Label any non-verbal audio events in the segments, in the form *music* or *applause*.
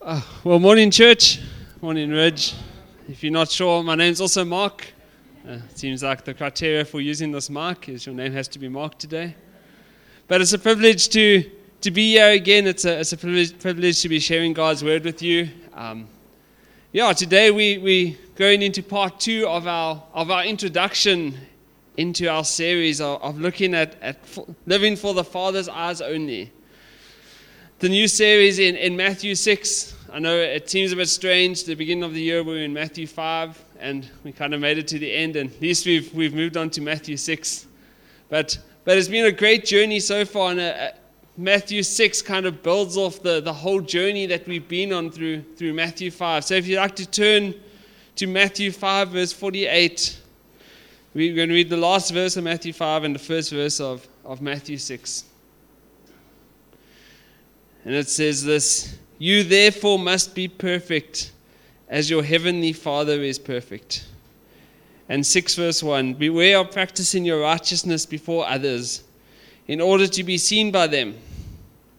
Uh, well, morning, church. Morning, Ridge. If you're not sure, my name's also Mark. Uh, seems like the criteria for using this mark is your name has to be Mark today. But it's a privilege to, to be here again. It's a, it's a privilege, privilege to be sharing God's word with you. Um, yeah, today we, we going into part two of our, of our introduction into our series of, of looking at, at living for the Father's eyes only the new series in, in Matthew 6. I know it seems a bit strange. The beginning of the year, we were in Matthew 5, and we kind of made it to the end, and at least we've, we've moved on to Matthew 6. But, but it's been a great journey so far, and uh, uh, Matthew 6 kind of builds off the, the whole journey that we've been on through, through Matthew 5. So if you'd like to turn to Matthew 5, verse 48, we're going to read the last verse of Matthew 5 and the first verse of, of Matthew 6. And it says this You therefore must be perfect as your heavenly Father is perfect. And 6 verse 1 Beware of practicing your righteousness before others in order to be seen by them,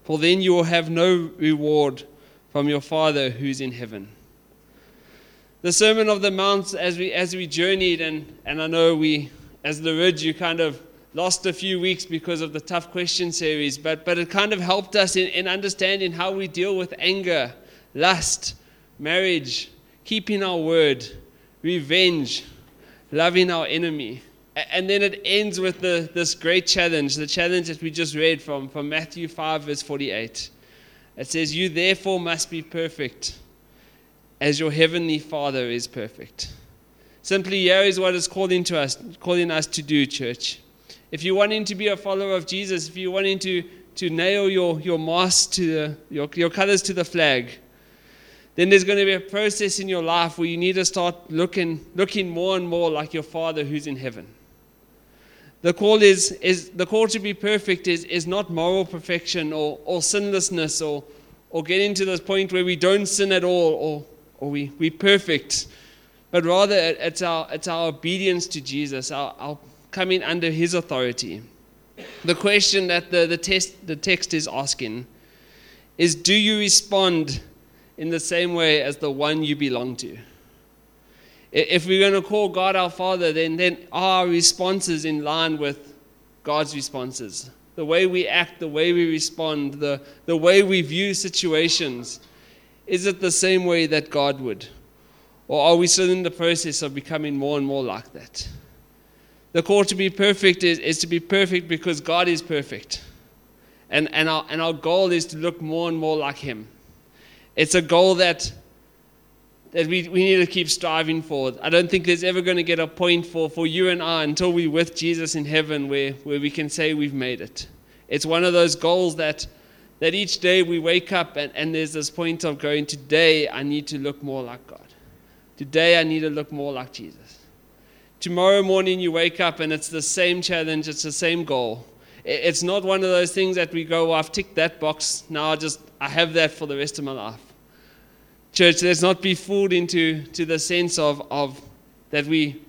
for then you will have no reward from your Father who's in heaven. The Sermon of the Mount, as we, as we journeyed, and, and I know we, as the Ridge, you kind of lost a few weeks because of the tough question series, but, but it kind of helped us in, in understanding how we deal with anger, lust, marriage, keeping our word, revenge, loving our enemy. And then it ends with the, this great challenge, the challenge that we just read from, from Matthew 5, verse 48. It says, You therefore must be perfect, as your heavenly Father is perfect. Simply, here is what is calling to us, calling us to do, church. If you're wanting to be a follower of Jesus, if you're wanting to, to nail your, your mast to the, your, your colors to the flag, then there's going to be a process in your life where you need to start looking, looking more and more like your Father who's in heaven. The call is, is the call to be perfect is, is not moral perfection or, or sinlessness or, or getting to this point where we don't sin at all or, or we, we perfect, but rather it's our, it's our obedience to Jesus, our, our coming under his authority. The question that the, the, test, the text is asking is Do you respond in the same way as the one you belong to? If we're going to call God our Father, then, then our responses in line with God's responses? The way we act, the way we respond, the, the way we view situations, is it the same way that God would? Or are we still in the process of becoming more and more like that? The call to be perfect is, is to be perfect because God is perfect. And, and, our, and our goal is to look more and more like Him. It's a goal that, that we, we need to keep striving for. I don't think there's ever going to get a point for, for you and I until we're with Jesus in heaven where, where we can say we've made it. It's one of those goals that, that each day we wake up and, and there's this point of going, Today I need to look more like God. Today I need to look more like Jesus. Tomorrow morning you wake up and it's the same challenge, it's the same goal. It's not one of those things that we go, I've ticked that box, now I just I have that for the rest of my life. Church, let's not be fooled into to the sense of, of that we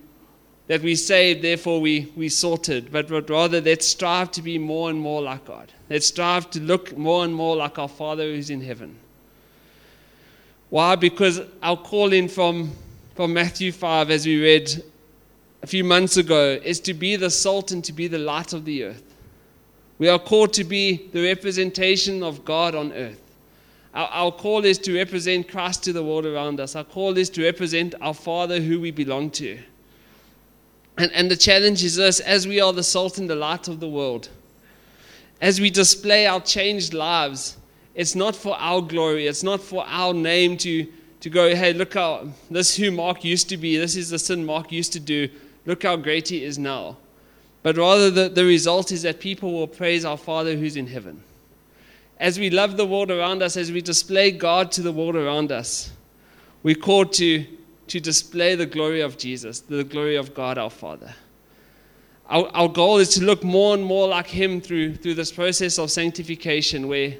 that we saved, therefore we, we sorted, but, but rather let's strive to be more and more like God. Let's strive to look more and more like our Father who's in heaven. Why? Because our calling from, from Matthew 5, as we read a few months ago is to be the salt and to be the light of the earth. We are called to be the representation of God on earth. Our, our, call is to represent Christ to the world around us. Our call is to represent our Father who we belong to. And, and the challenge is this as we are the salt and the light of the world, as we display our changed lives, it's not for our glory, it's not for our name to, to go, hey, look how this who Mark used to be, this is the sin Mark used to do. Look how great he is now. But rather, the, the result is that people will praise our Father who's in heaven. As we love the world around us, as we display God to the world around us, we're called to, to display the glory of Jesus, the glory of God our Father. Our, our goal is to look more and more like Him through, through this process of sanctification, where,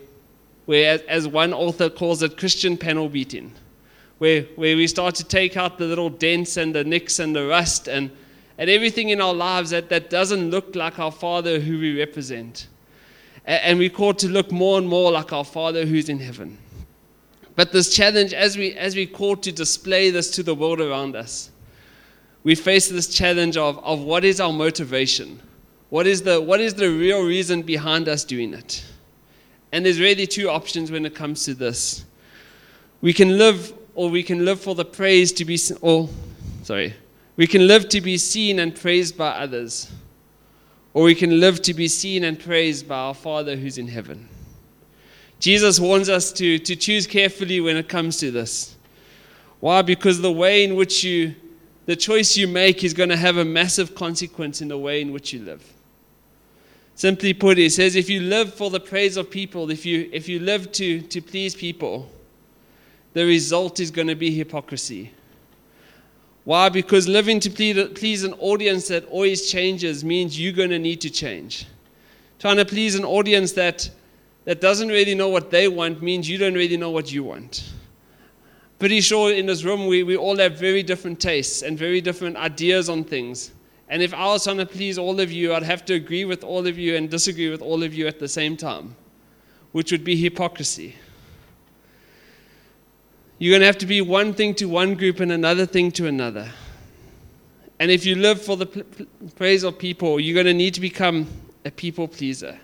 where as, as one author calls it, Christian panel beating, where, where we start to take out the little dents and the nicks and the rust and at everything in our lives that, that doesn't look like our Father who we represent. And we're called to look more and more like our Father who's in heaven. But this challenge, as we as we called to display this to the world around us, we face this challenge of, of what is our motivation? What is the what is the real reason behind us doing it? And there's really two options when it comes to this. We can live or we can live for the praise to be or sorry. We can live to be seen and praised by others. Or we can live to be seen and praised by our Father who's in heaven. Jesus warns us to, to choose carefully when it comes to this. Why? Because the way in which you, the choice you make is going to have a massive consequence in the way in which you live. Simply put, he says, if you live for the praise of people, if you, if you live to, to please people, the result is going to be hypocrisy. Why? Because living to please an audience that always changes means you're going to need to change. Trying to please an audience that, that doesn't really know what they want means you don't really know what you want. Pretty sure in this room we, we all have very different tastes and very different ideas on things. And if I was trying to please all of you, I'd have to agree with all of you and disagree with all of you at the same time, which would be hypocrisy. You're going to have to be one thing to one group and another thing to another. And if you live for the praise of people, you're going to need to become a people pleaser.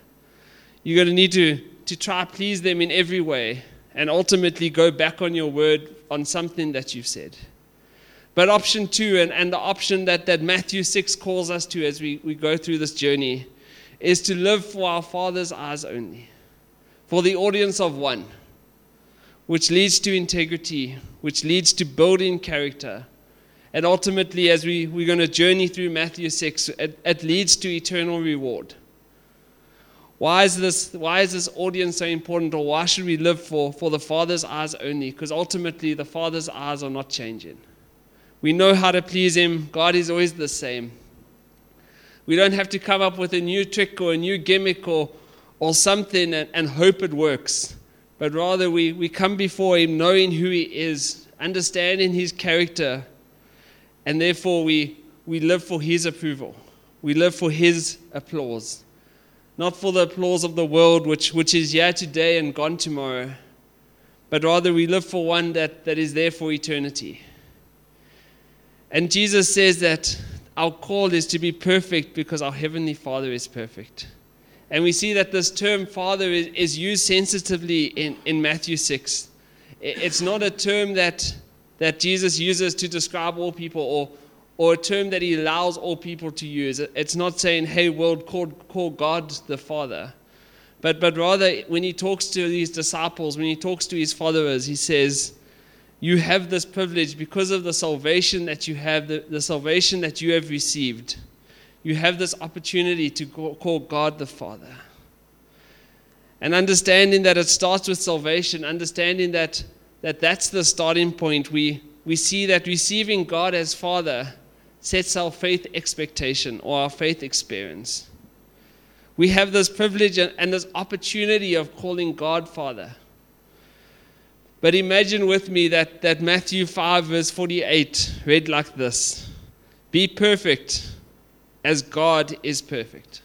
You're going to need to, to try to please them in every way and ultimately go back on your word on something that you've said. But option two, and, and the option that, that Matthew 6 calls us to as we, we go through this journey, is to live for our Father's eyes only, for the audience of one which leads to integrity, which leads to building character. And ultimately, as we, we're going to journey through Matthew 6, it, it leads to eternal reward. Why is, this, why is this audience so important, or why should we live for, for the Father's eyes only? Because ultimately, the Father's eyes are not changing. We know how to please Him, God is always the same. We don't have to come up with a new trick or a new gimmick or, or something and, and hope it works but rather we, we come before Him knowing who He is, understanding His character, and therefore we, we live for His approval. We live for His applause, not for the applause of the world, which, which is here today and gone tomorrow, but rather we live for one that, that is there for eternity. And Jesus says that our call is to be perfect because our Heavenly Father is perfect. And we see that this term father is, is used sensitively in, in Matthew 6. It's not a term that, that Jesus uses to describe all people or, or a term that he allows all people to use. It's not saying, hey, world, call, call God the Father. But, but rather, when he talks to these disciples, when he talks to his followers, he says, You have this privilege because of the salvation that you have, the, the salvation that you have received you have this opportunity to call God the Father. And understanding that it starts with salvation, understanding that, that that's the starting point, we, we see that receiving God as Father sets our faith expectation or our faith experience. We have this privilege and this opportunity of calling God Father. But imagine with me that, that Matthew 5, verse 48 read like this Be perfect as God is perfect.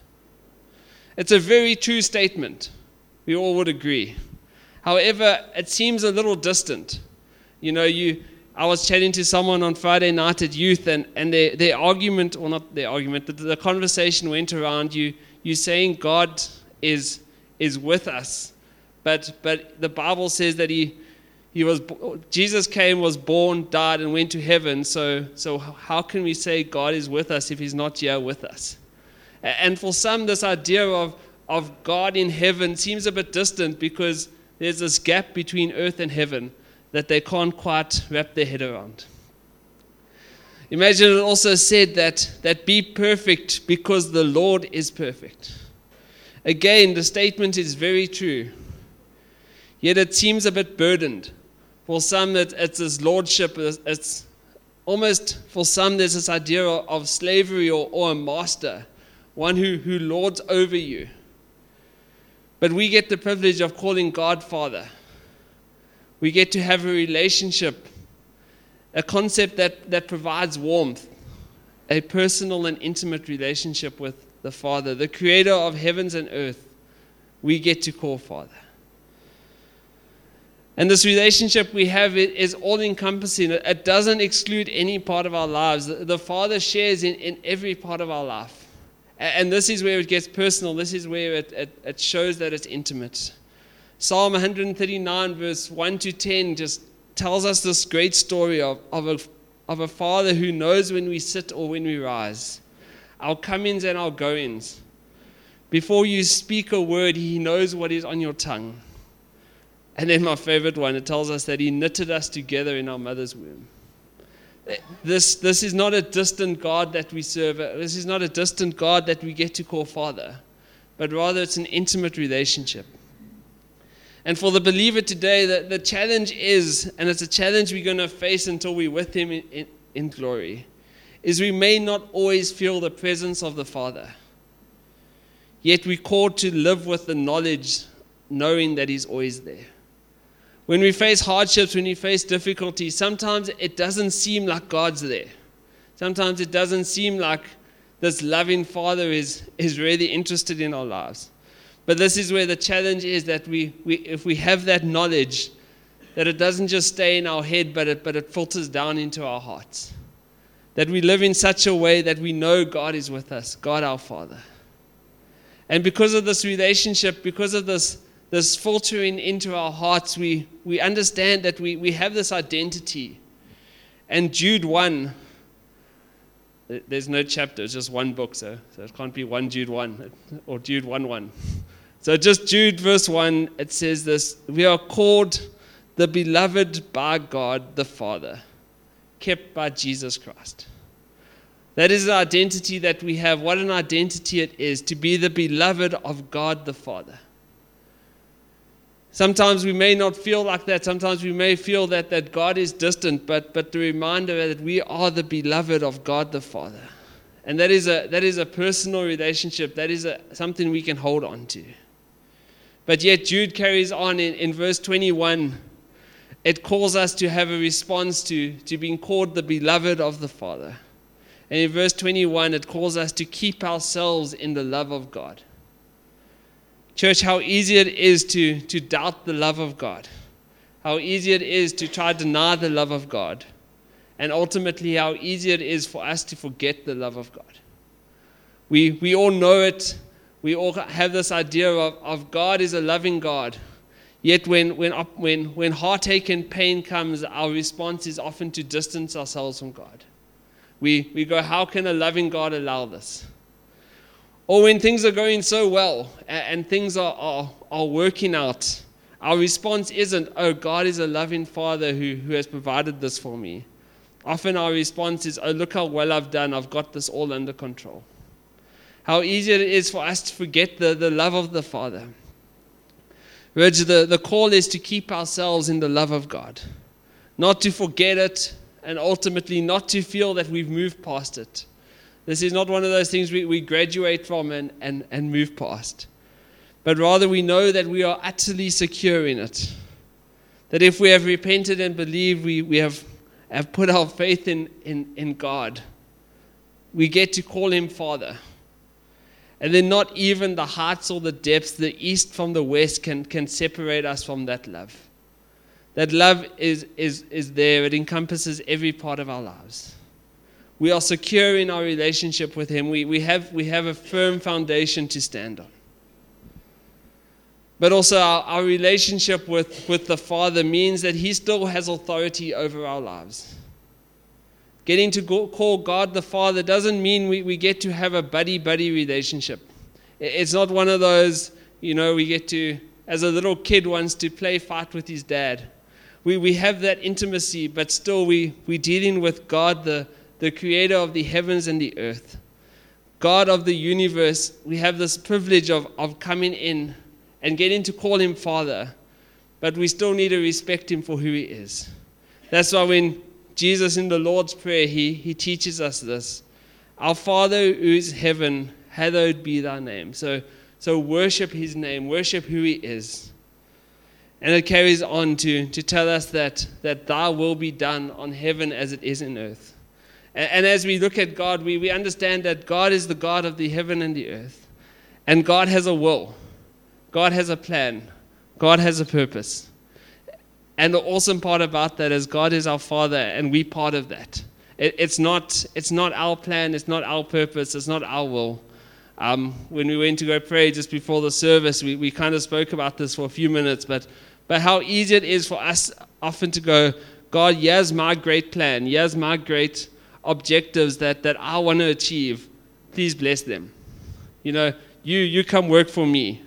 It's a very true statement. We all would agree. However, it seems a little distant. You know, you I was chatting to someone on Friday night at youth, and, and their, their argument, or not their argument, the, the conversation went around you, you saying God is, is with us. But, but the Bible says that he, he was Jesus came, was born, died, and went to heaven. So, so how can we say God is with us if He's not here with us? And for some, this idea of, of God in heaven seems a bit distant because there's this gap between earth and heaven that they can't quite wrap their head around. Imagine it also said that, that be perfect because the Lord is perfect. Again, the statement is very true. Yet it seems a bit burdened for some, it, it's this lordship. It's almost, for some, there's this idea of slavery or, or a master, one who, who lords over you. But we get the privilege of calling God Father. We get to have a relationship, a concept that, that provides warmth, a personal and intimate relationship with the Father, the creator of heavens and earth. We get to call Father. And this relationship we have is all encompassing. It doesn't exclude any part of our lives. The Father shares in, in every part of our life. And this is where it gets personal. This is where it, it, it shows that it's intimate. Psalm 139, verse 1 to 10, just tells us this great story of, of, a, of a father who knows when we sit or when we rise, our comings and our goings. Before you speak a word, he knows what is on your tongue. And then my favorite one, it tells us that he knitted us together in our mother's womb. This, this is not a distant God that we serve. This is not a distant God that we get to call Father, but rather it's an intimate relationship. And for the believer today, the, the challenge is, and it's a challenge we're going to face until we're with Him in, in, in glory, is we may not always feel the presence of the Father. Yet we're called to live with the knowledge, knowing that He's always there. When we face hardships, when we face difficulties, sometimes it doesn't seem like God's there. Sometimes it doesn't seem like this loving Father is, is really interested in our lives. But this is where the challenge is that we, we, if we have that knowledge, that it doesn't just stay in our head, but it, but it filters down into our hearts. That we live in such a way that we know God is with us, God our Father. And because of this relationship, because of this this filtering into our hearts, we, we understand that we, we have this identity. And Jude 1, there's no chapter, it's just one book, so, so it can't be 1 Jude 1 or Jude 1 1. So just Jude verse 1, it says this We are called the beloved by God the Father, kept by Jesus Christ. That is the identity that we have. What an identity it is to be the beloved of God the Father. Sometimes we may not feel like that. Sometimes we may feel that, that God is distant, but, but the reminder that we are the beloved of God the Father. And that is a, that is a personal relationship. That is a, something we can hold on to. But yet, Jude carries on in, in verse 21. It calls us to have a response to, to being called the beloved of the Father. And in verse 21, it calls us to keep ourselves in the love of God. Church, how easy it is to, to doubt the love of God. How easy it is to try to deny the love of God. And ultimately, how easy it is for us to forget the love of God. We, we all know it. We all have this idea of, of God is a loving God. Yet, when, when, when, when heartache and pain comes, our response is often to distance ourselves from God. We, we go, How can a loving God allow this? Or when things are going so well and things are, are, are working out, our response isn't, oh, God is a loving Father who, who has provided this for me. Often our response is, oh, look how well I've done. I've got this all under control. How easy it is for us to forget the, the love of the Father. Whereas the, the call is to keep ourselves in the love of God, not to forget it, and ultimately not to feel that we've moved past it. This is not one of those things we, we graduate from and, and, and move past. But rather, we know that we are utterly secure in it. That if we have repented and believed, we, we have, have put our faith in, in, in God, we get to call Him Father. And then, not even the heights or the depths, the east from the west, can, can separate us from that love. That love is, is, is there, it encompasses every part of our lives we are secure in our relationship with Him. We, we, have, we have a firm foundation to stand on. But also, our, our relationship with, with the Father means that He still has authority over our lives. Getting to go, call God the Father doesn't mean we, we get to have a buddy buddy relationship. It's not one of those, you know, we get to, as a little kid wants to play fight with his dad. We, we have that intimacy, but still we, we're dealing with God the, the creator of the heavens and the earth, God of the universe, we have this privilege of, of coming in and getting to call him Father, but we still need to respect him for who he is. That's why when Jesus in the Lord's Prayer, he, he teaches us this. Our Father who is heaven, hallowed be thy name. So, so worship his name, worship who he is. And it carries on to, to tell us that, that thy will be done on heaven as it is in earth. And, and as we look at God, we, we understand that God is the God of the heaven and the earth. And God has a will, God has a plan, God has a purpose. And the awesome part about that is God is our Father, and we part of that. It, it's not it's not our plan, it's not our purpose, it's not our will. Um, when we went to go pray just before the service, we, we kind of spoke about this for a few minutes, but but how easy it is for us often to go, God, here's my great plan, here's my great objectives that, that I want to achieve. Please bless them. You know, you you come work for me,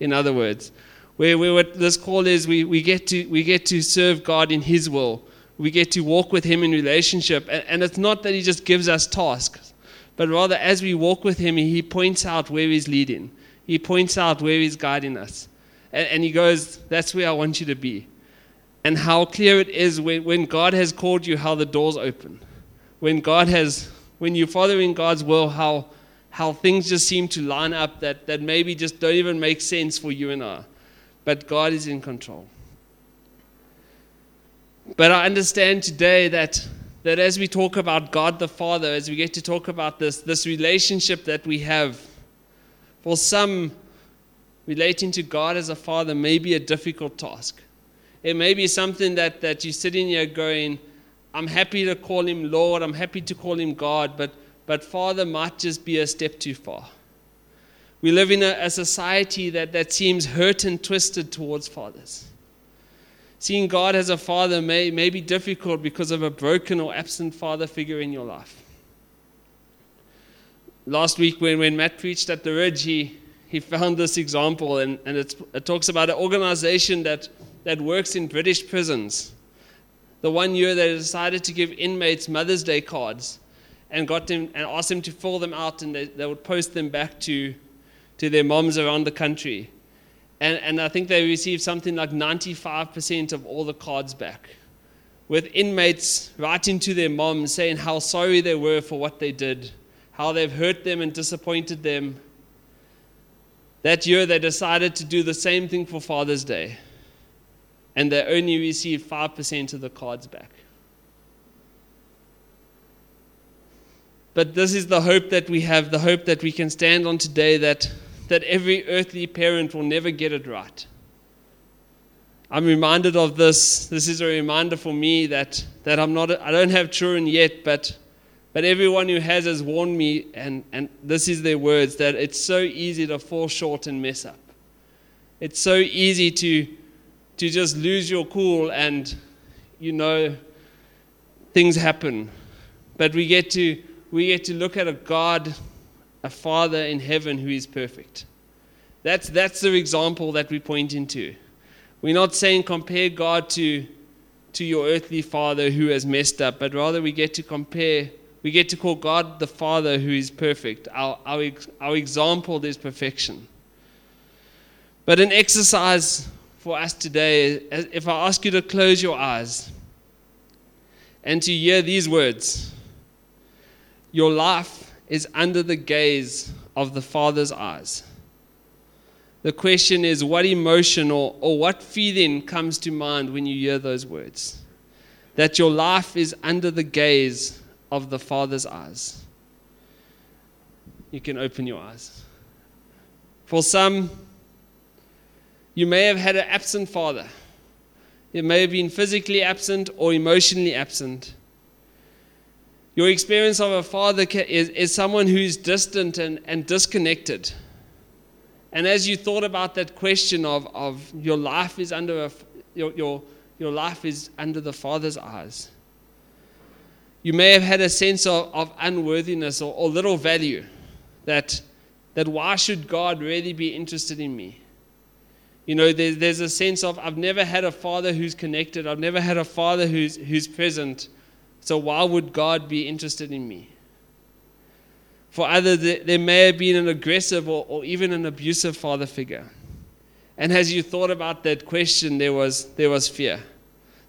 in other words. Where, where what this call is, we, we, get to, we get to serve God in His will. We get to walk with Him in relationship. And, and it's not that He just gives us tasks, but rather as we walk with Him, He points out where He's leading, He points out where He's guiding us. And, and He goes, That's where I want you to be. And how clear it is when, when God has called you, how the doors open. When God has, when you're following God's will, how, how things just seem to line up that, that maybe just don't even make sense for you and I but God is in control. But I understand today that, that as we talk about God the Father, as we get to talk about this, this relationship that we have, for some, relating to God as a father may be a difficult task. It may be something that, that you're sitting here going, I'm happy to call him Lord, I'm happy to call him God, but, but Father might just be a step too far. We live in a, a society that, that seems hurt and twisted towards fathers. Seeing God as a father may, may be difficult because of a broken or absent father figure in your life. Last week, when, when Matt preached at the Ridge, he, he found this example, and, and it talks about an organization that, that works in British prisons. The one year they decided to give inmates Mother's Day cards and got them and asked them to fill them out, and they, they would post them back to, to their moms around the country. And, and I think they received something like 95% of all the cards back, with inmates writing to their moms saying how sorry they were for what they did, how they've hurt them and disappointed them. That year, they decided to do the same thing for Father's Day, and they only received 5% of the cards back. But this is the hope that we have, the hope that we can stand on today that that every earthly parent will never get it right. I'm reminded of this. This is a reminder for me that, that I'm not, I don't have children yet, but, but everyone who has has warned me, and, and this is their words, that it's so easy to fall short and mess up. It's so easy to, to just lose your cool and, you know, things happen. But we get to, we get to look at a God a Father in heaven who is perfect. That's, that's the example that we point into. We're not saying compare God to, to your earthly father who has messed up, but rather we get to compare, we get to call God the Father who is perfect. Our, our, our example is perfection. But an exercise for us today, if I ask you to close your eyes and to hear these words, your life is under the gaze of the Father's eyes. The question is what emotion or, or what feeling comes to mind when you hear those words? That your life is under the gaze of the Father's eyes. You can open your eyes. For some, you may have had an absent father. It may have been physically absent or emotionally absent. Your experience of a father is, is someone who's distant and, and disconnected. And as you thought about that question of, of your life is under a, your, your, your life is under the Father's eyes, you may have had a sense of, of unworthiness or, or little value. That, that why should God really be interested in me? You know, there's, there's a sense of I've never had a father who's connected, I've never had a father who's, who's present. So why would God be interested in me? For others, there may have been an aggressive or, or even an abusive father figure. And as you thought about that question, there was, there was fear.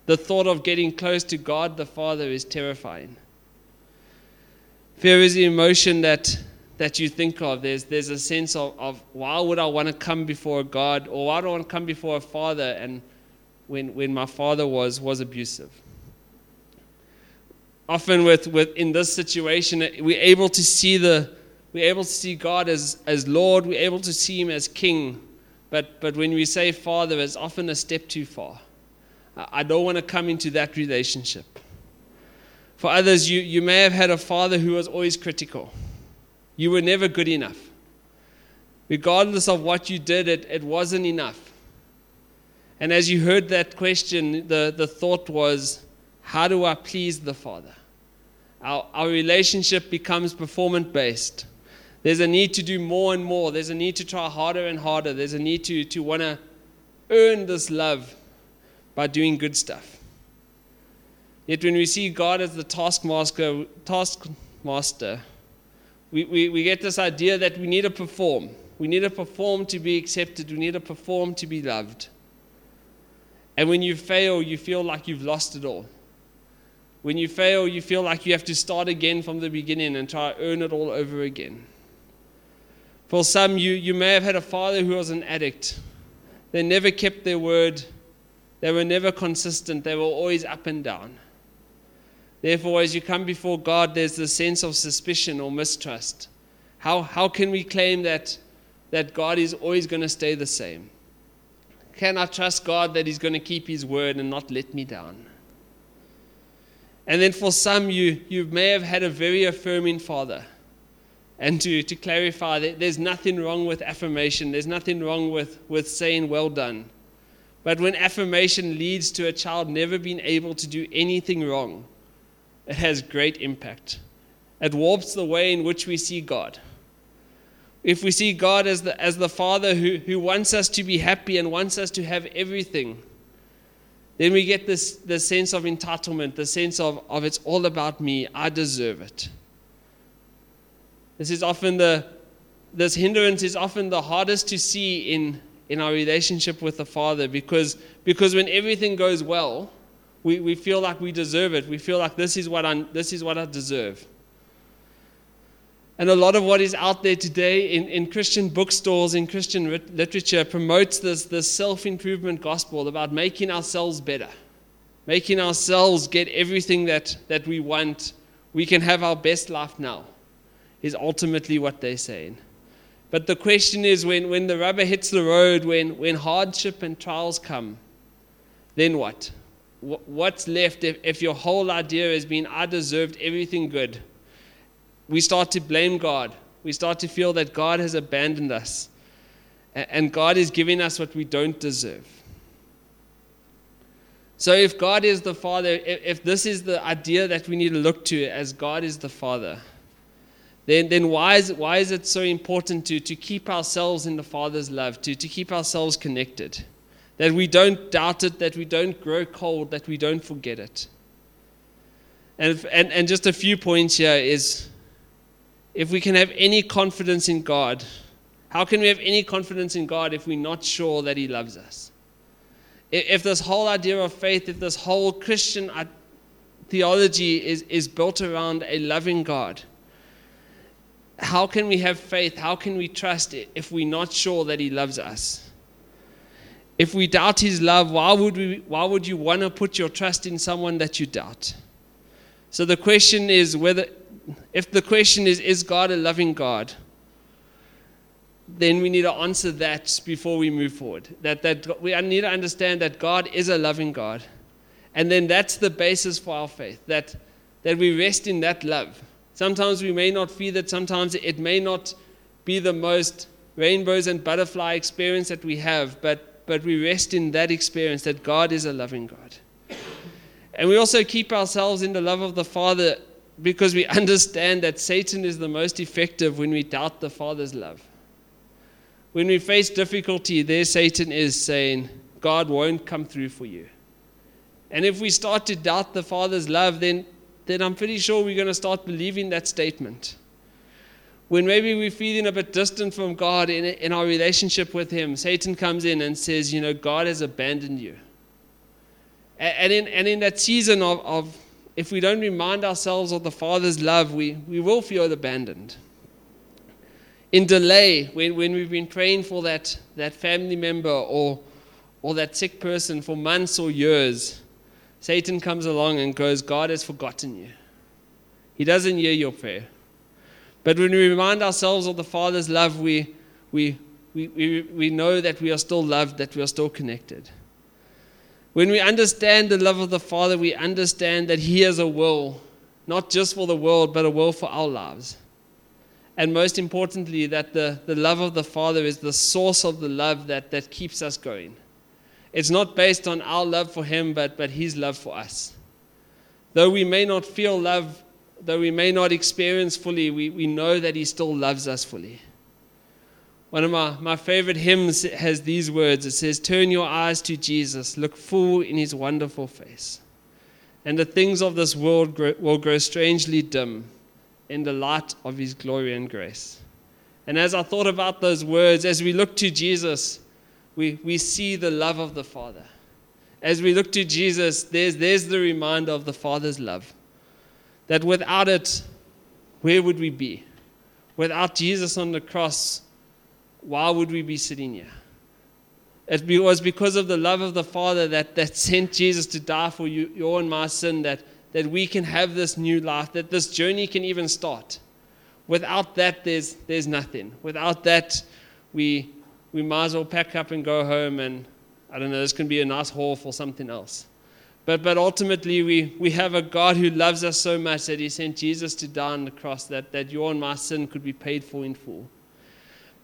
The thought of getting close to God the Father is terrifying. Fear is the emotion that, that you think of. There's, there's a sense of, of why would I want to come before God or why do I want to come before a father and when, when my father was, was abusive often with, with in this situation we're able to see the we're able to see god as, as lord we're able to see him as king but but when we say father it's often a step too far I don't want to come into that relationship. For others, you, you may have had a father who was always critical. You were never good enough. Regardless of what you did, it, it wasn't enough. And as you heard that question, the, the thought was, how do I please the Father? Our, our relationship becomes performance based. There's a need to do more and more. There's a need to try harder and harder. There's a need to, to want to earn this love by doing good stuff. Yet when we see God as the taskmaster, taskmaster we, we, we get this idea that we need to perform. We need to perform to be accepted. We need to perform to be loved. And when you fail, you feel like you've lost it all. When you fail, you feel like you have to start again from the beginning and try to earn it all over again. For some, you, you may have had a father who was an addict. They never kept their word, they were never consistent, they were always up and down. Therefore, as you come before God, there's the sense of suspicion or mistrust. How, how can we claim that, that God is always going to stay the same? Can I trust God that He's going to keep His word and not let me down? And then for some, you, you may have had a very affirming father and to, to clarify there's nothing wrong with affirmation, there's nothing wrong with, with saying, well done. But when affirmation leads to a child never being able to do anything wrong, it has great impact. It warps the way in which we see God. If we see God as the, as the Father who, who wants us to be happy and wants us to have everything, then we get this, this sense of entitlement, the sense of, of it's all about me, I deserve it. This is often the this hindrance is often the hardest to see in, in our relationship with the Father because, because when everything goes well, we, we feel like we deserve it. We feel like this is what I, this is what I deserve. And a lot of what is out there today in, in Christian bookstores, in Christian literature, promotes this, this self improvement gospel about making ourselves better, making ourselves get everything that, that we want. We can have our best life now is ultimately what they're saying. But the question is when, when the rubber hits the road, when, when hardship and trials come, then what? What's left if, if your whole idea has been, I deserved everything good? We start to blame God. We start to feel that God has abandoned us. And God is giving us what we don't deserve. So, if God is the Father, if this is the idea that we need to look to as God is the Father, then, then why, is, why is it so important to, to keep ourselves in the Father's love, to, to keep ourselves connected? That we don't doubt it, that we don't grow cold, that we don't forget it. And, and, and just a few points here is if we can have any confidence in God, how can we have any confidence in God if we're not sure that He loves us? If this whole idea of faith, if this whole Christian uh, theology is, is built around a loving God, how can we have faith? How can we trust it if we're not sure that He loves us? If we doubt His love, why would, we, why would you want to put your trust in someone that you doubt? So the question is whether, if the question is, is God a loving God? Then we need to answer that before we move forward. That, that we need to understand that God is a loving God. And then that's the basis for our faith, that, that we rest in that love. Sometimes we may not feel that, sometimes it may not be the most rainbows and butterfly experience that we have, but, but we rest in that experience that God is a loving God. And we also keep ourselves in the love of the Father because we *laughs* understand that Satan is the most effective when we doubt the Father's love. When we face difficulty, there Satan is saying, God won't come through for you. And if we start to doubt the Father's love, then then I'm pretty sure we're going to start believing that statement. When maybe we're feeling a bit distant from God in, in our relationship with Him, Satan comes in and says, You know, God has abandoned you. And in, and in that season of, of, if we don't remind ourselves of the Father's love, we, we will feel abandoned. In delay, when, when we've been praying for that, that family member or, or that sick person for months or years, Satan comes along and goes, God has forgotten you. He doesn't hear your prayer. But when we remind ourselves of the Father's love, we, we, we, we, we know that we are still loved, that we are still connected. When we understand the love of the Father, we understand that He has a will, not just for the world, but a will for our lives. And most importantly, that the, the love of the Father is the source of the love that, that keeps us going. It's not based on our love for Him, but, but His love for us. Though we may not feel love, though we may not experience fully, we, we know that He still loves us fully. One of my, my favorite hymns has these words it says, Turn your eyes to Jesus, look full in his wonderful face. And the things of this world grow, will grow strangely dim in the light of his glory and grace. And as I thought about those words, as we look to Jesus, we, we see the love of the Father. As we look to Jesus, there's, there's the reminder of the Father's love. That without it, where would we be? Without Jesus on the cross, why would we be sitting here? It was because of the love of the Father that, that sent Jesus to die for you, your and my sin that, that we can have this new life, that this journey can even start. Without that, there's, there's nothing. Without that, we, we might as well pack up and go home and, I don't know, this can be a nice hall for something else. But, but ultimately, we, we have a God who loves us so much that He sent Jesus to die on the cross that, that your and my sin could be paid for in full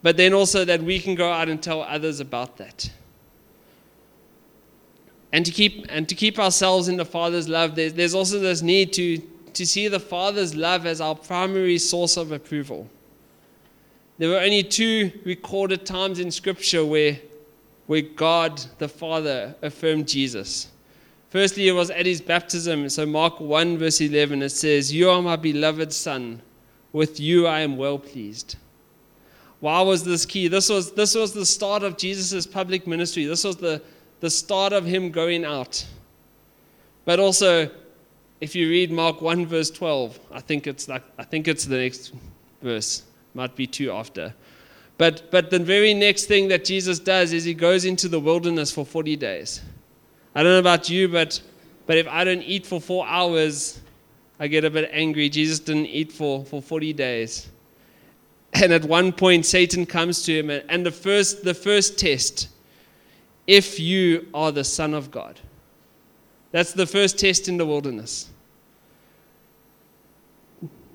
but then also that we can go out and tell others about that. And to keep, and to keep ourselves in the Father's love, there's, there's also this need to, to see the Father's love as our primary source of approval. There were only two recorded times in Scripture where, where God the Father affirmed Jesus. Firstly, it was at his baptism. So, Mark 1, verse 11, it says, You are my beloved Son. With you I am well pleased. Why was this key? This was, this was the start of Jesus' public ministry. This was the, the start of him going out. But also, if you read Mark 1, verse 12, I think it's, like, I think it's the next verse. Might be two after. But, but the very next thing that Jesus does is he goes into the wilderness for 40 days. I don't know about you, but, but if I don't eat for four hours, I get a bit angry. Jesus didn't eat for, for 40 days. And at one point, Satan comes to him, and the first, the first test if you are the Son of God. That's the first test in the wilderness.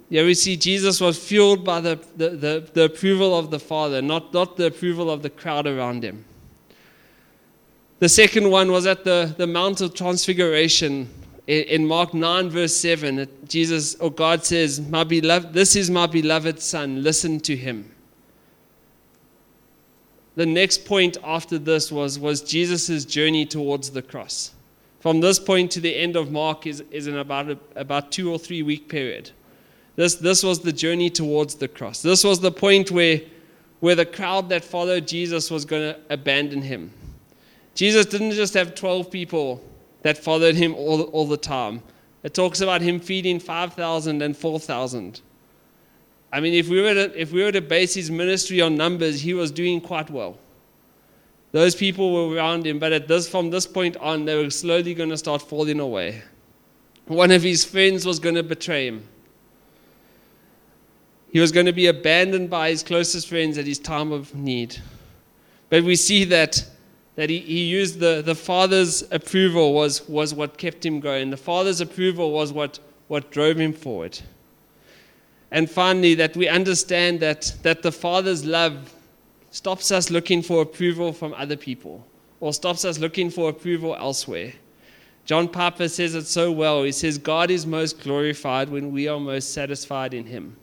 Yeah, we see Jesus was fueled by the, the, the, the, approval of the Father, not, not the approval of the crowd around him. The second one was at the, the Mount of Transfiguration in Mark 9, verse 7, Jesus or God says, My beloved, This is my beloved Son, listen to him. The next point after this was, was Jesus' journey towards the cross. From this point to the end of Mark is, is in about a about two or three week period. This, this was the journey towards the cross. This was the point where, where the crowd that followed Jesus was going to abandon him. Jesus didn't just have 12 people that followed him all, all the time. It talks about him feeding 5,000 and 4,000. I mean, if we, were to, if we were to base his ministry on numbers, he was doing quite well. Those people were around him, but at this, from this point on, they were slowly going to start falling away. One of his friends was going to betray him. He was going to be abandoned by his closest friends at his time of need. But we see that that he, he used the, the father's approval was, was what kept him going. The father's approval was what, what drove him forward. And finally, that we understand that, that the father's love stops us looking for approval from other people or stops us looking for approval elsewhere. John Piper says it so well. He says, God is most glorified when we are most satisfied in Him.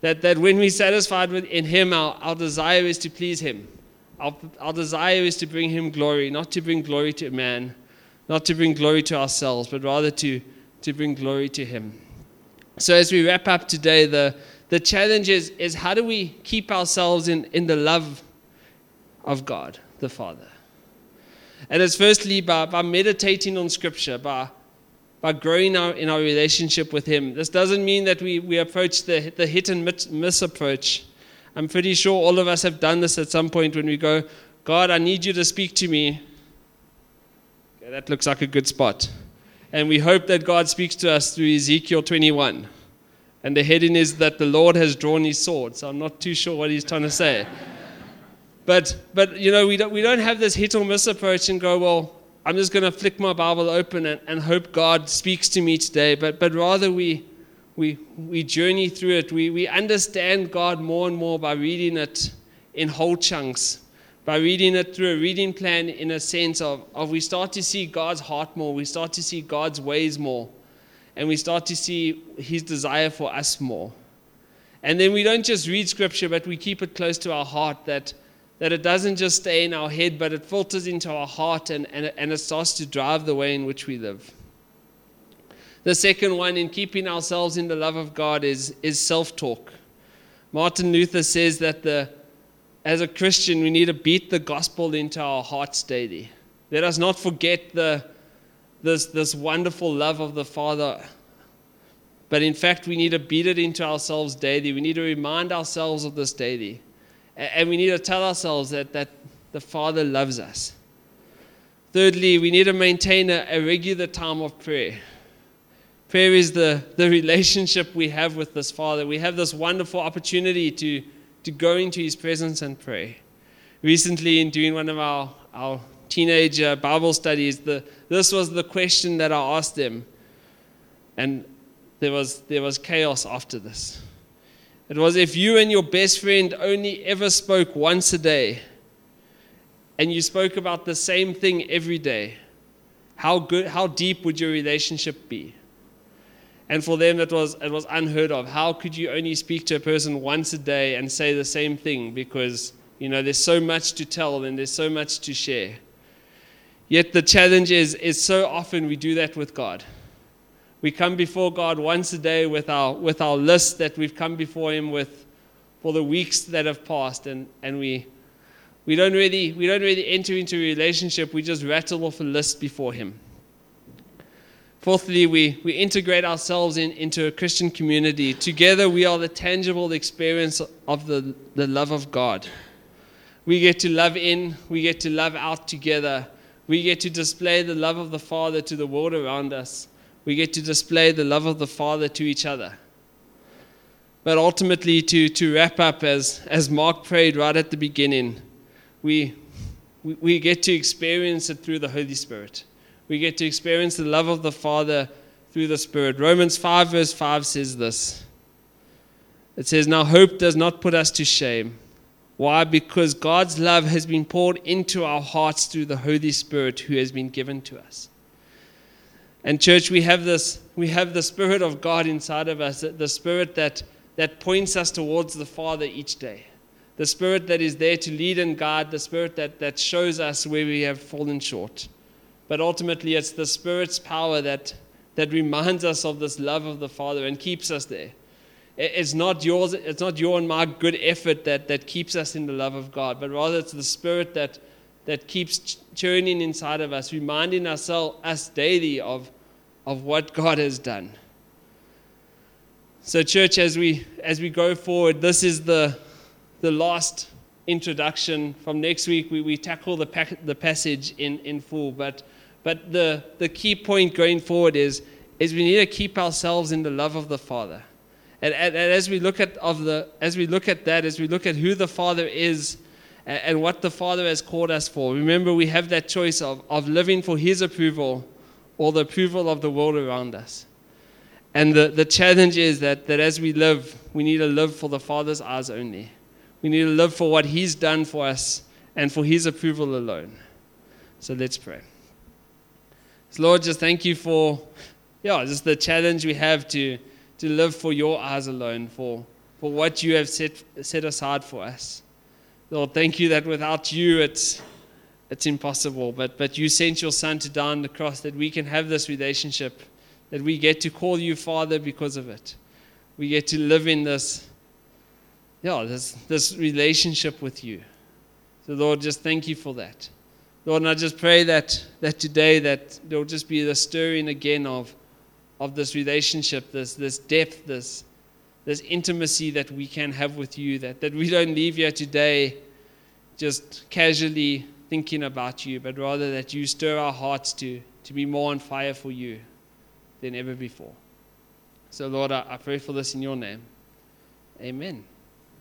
That, that when we're satisfied with, in Him, our, our desire is to please Him. Our, our desire is to bring Him glory, not to bring glory to a man, not to bring glory to ourselves, but rather to, to bring glory to Him. So, as we wrap up today, the, the challenge is, is how do we keep ourselves in, in the love of God, the Father? And it's firstly by, by meditating on Scripture, by, by growing our, in our relationship with Him. This doesn't mean that we, we approach the, the hit and miss approach I'm pretty sure all of us have done this at some point when we go, God, I need you to speak to me. Okay, that looks like a good spot. And we hope that God speaks to us through Ezekiel 21. And the heading is that the Lord has drawn his sword. So I'm not too sure what he's trying to say. *laughs* but, but you know, we don't, we don't have this hit or miss approach and go, well, I'm just going to flick my Bible open and, and hope God speaks to me today, but, but rather we, we, we journey through it. We, we understand God more and more by reading it in whole chunks, by reading it through a reading plan in a sense of, of we start to see God's heart more, we start to see God's ways more, and we start to see His desire for us more. And then we don't just read Scripture, but we keep it close to our heart that, that it doesn't just stay in our head, but it filters into our heart and, and, and it starts to drive the way in which we live. The second one in keeping ourselves in the love of God is, is self talk. Martin Luther says that the, as a Christian, we need to beat the gospel into our hearts daily. Let us not forget the, this, this wonderful love of the Father but in fact, we need to beat it into ourselves daily. We need to remind ourselves of this daily. And we need to tell ourselves that, that the Father loves us. Thirdly, we need to maintain a, a regular time of prayer. Prayer is the, the relationship we have with this Father. We have this wonderful opportunity to, to go into His presence and pray. Recently, in doing one of our, our teenager uh, Bible studies, the, this was the question that I asked them. And there was, there was chaos after this. It was if you and your best friend only ever spoke once a day and you spoke about the same thing every day, how, good, how deep would your relationship be? And for them, it was, it was unheard of. How could you only speak to a person once a day and say the same thing? Because, you know, there's so much to tell and there's so much to share. Yet the challenge is, is so often we do that with God. We come before God once a day with our, with our list that we've come before Him with for the weeks that have passed, and, and we, we, don't really, we don't really enter into a relationship, we just rattle off a list before Him. Fourthly, we, we integrate ourselves in, into a Christian community. Together, we are the tangible experience of the, the love of God. We get to love in, we get to love out together. We get to display the love of the Father to the world around us we get to display the love of the Father to each other. But ultimately, to, to wrap up, as, as Mark prayed right at the beginning, we, we, we get to experience it through the Holy Spirit. We get to experience the love of the Father through the Spirit. Romans 5, verse 5 says this It says, Now hope does not put us to shame. Why? Because God's love has been poured into our hearts through the Holy Spirit who has been given to us. And church, we have this, we have the Spirit of God inside of us, the Spirit that, that points us towards the Father each day. The Spirit that is there to lead and guide, the Spirit that, that shows us where we have fallen short. But ultimately, it's the Spirit's power that, that reminds us of this love of the Father and keeps us there. It's not yours, it's not your and my good effort that, that keeps us in the love of God, but rather it's the Spirit that, that keeps churning inside of us, reminding ourselves us daily of, of what God has done. So, church, as we as we go forward, this is the the last introduction. From next week, we, we tackle the the passage in, in full. But but the the key point going forward is is we need to keep ourselves in the love of the Father. And, and, and as we look at of the as we look at that, as we look at who the Father is and, and what the Father has called us for, remember we have that choice of, of living for His approval or the approval of the world around us. And the, the challenge is that, that as we live, we need to live for the Father's eyes only. We need to live for what He's done for us and for His approval alone. So let's pray. So Lord, just thank you for yeah, just the challenge we have to, to live for your eyes alone, for, for what you have set, set aside for us. Lord, thank you that without you, it's, it's impossible. But, but you sent your son to die on the cross that we can have this relationship, that we get to call you Father because of it. We get to live in this, yeah, this, this relationship with you. So, Lord, just thank you for that. Lord, and I just pray that, that today that there will just be the stirring again of, of this relationship, this, this depth, this, this intimacy that we can have with you, that, that we don't leave here today just casually thinking about you, but rather that you stir our hearts to, to be more on fire for you than ever before. So, Lord, I, I pray for this in your name. Amen.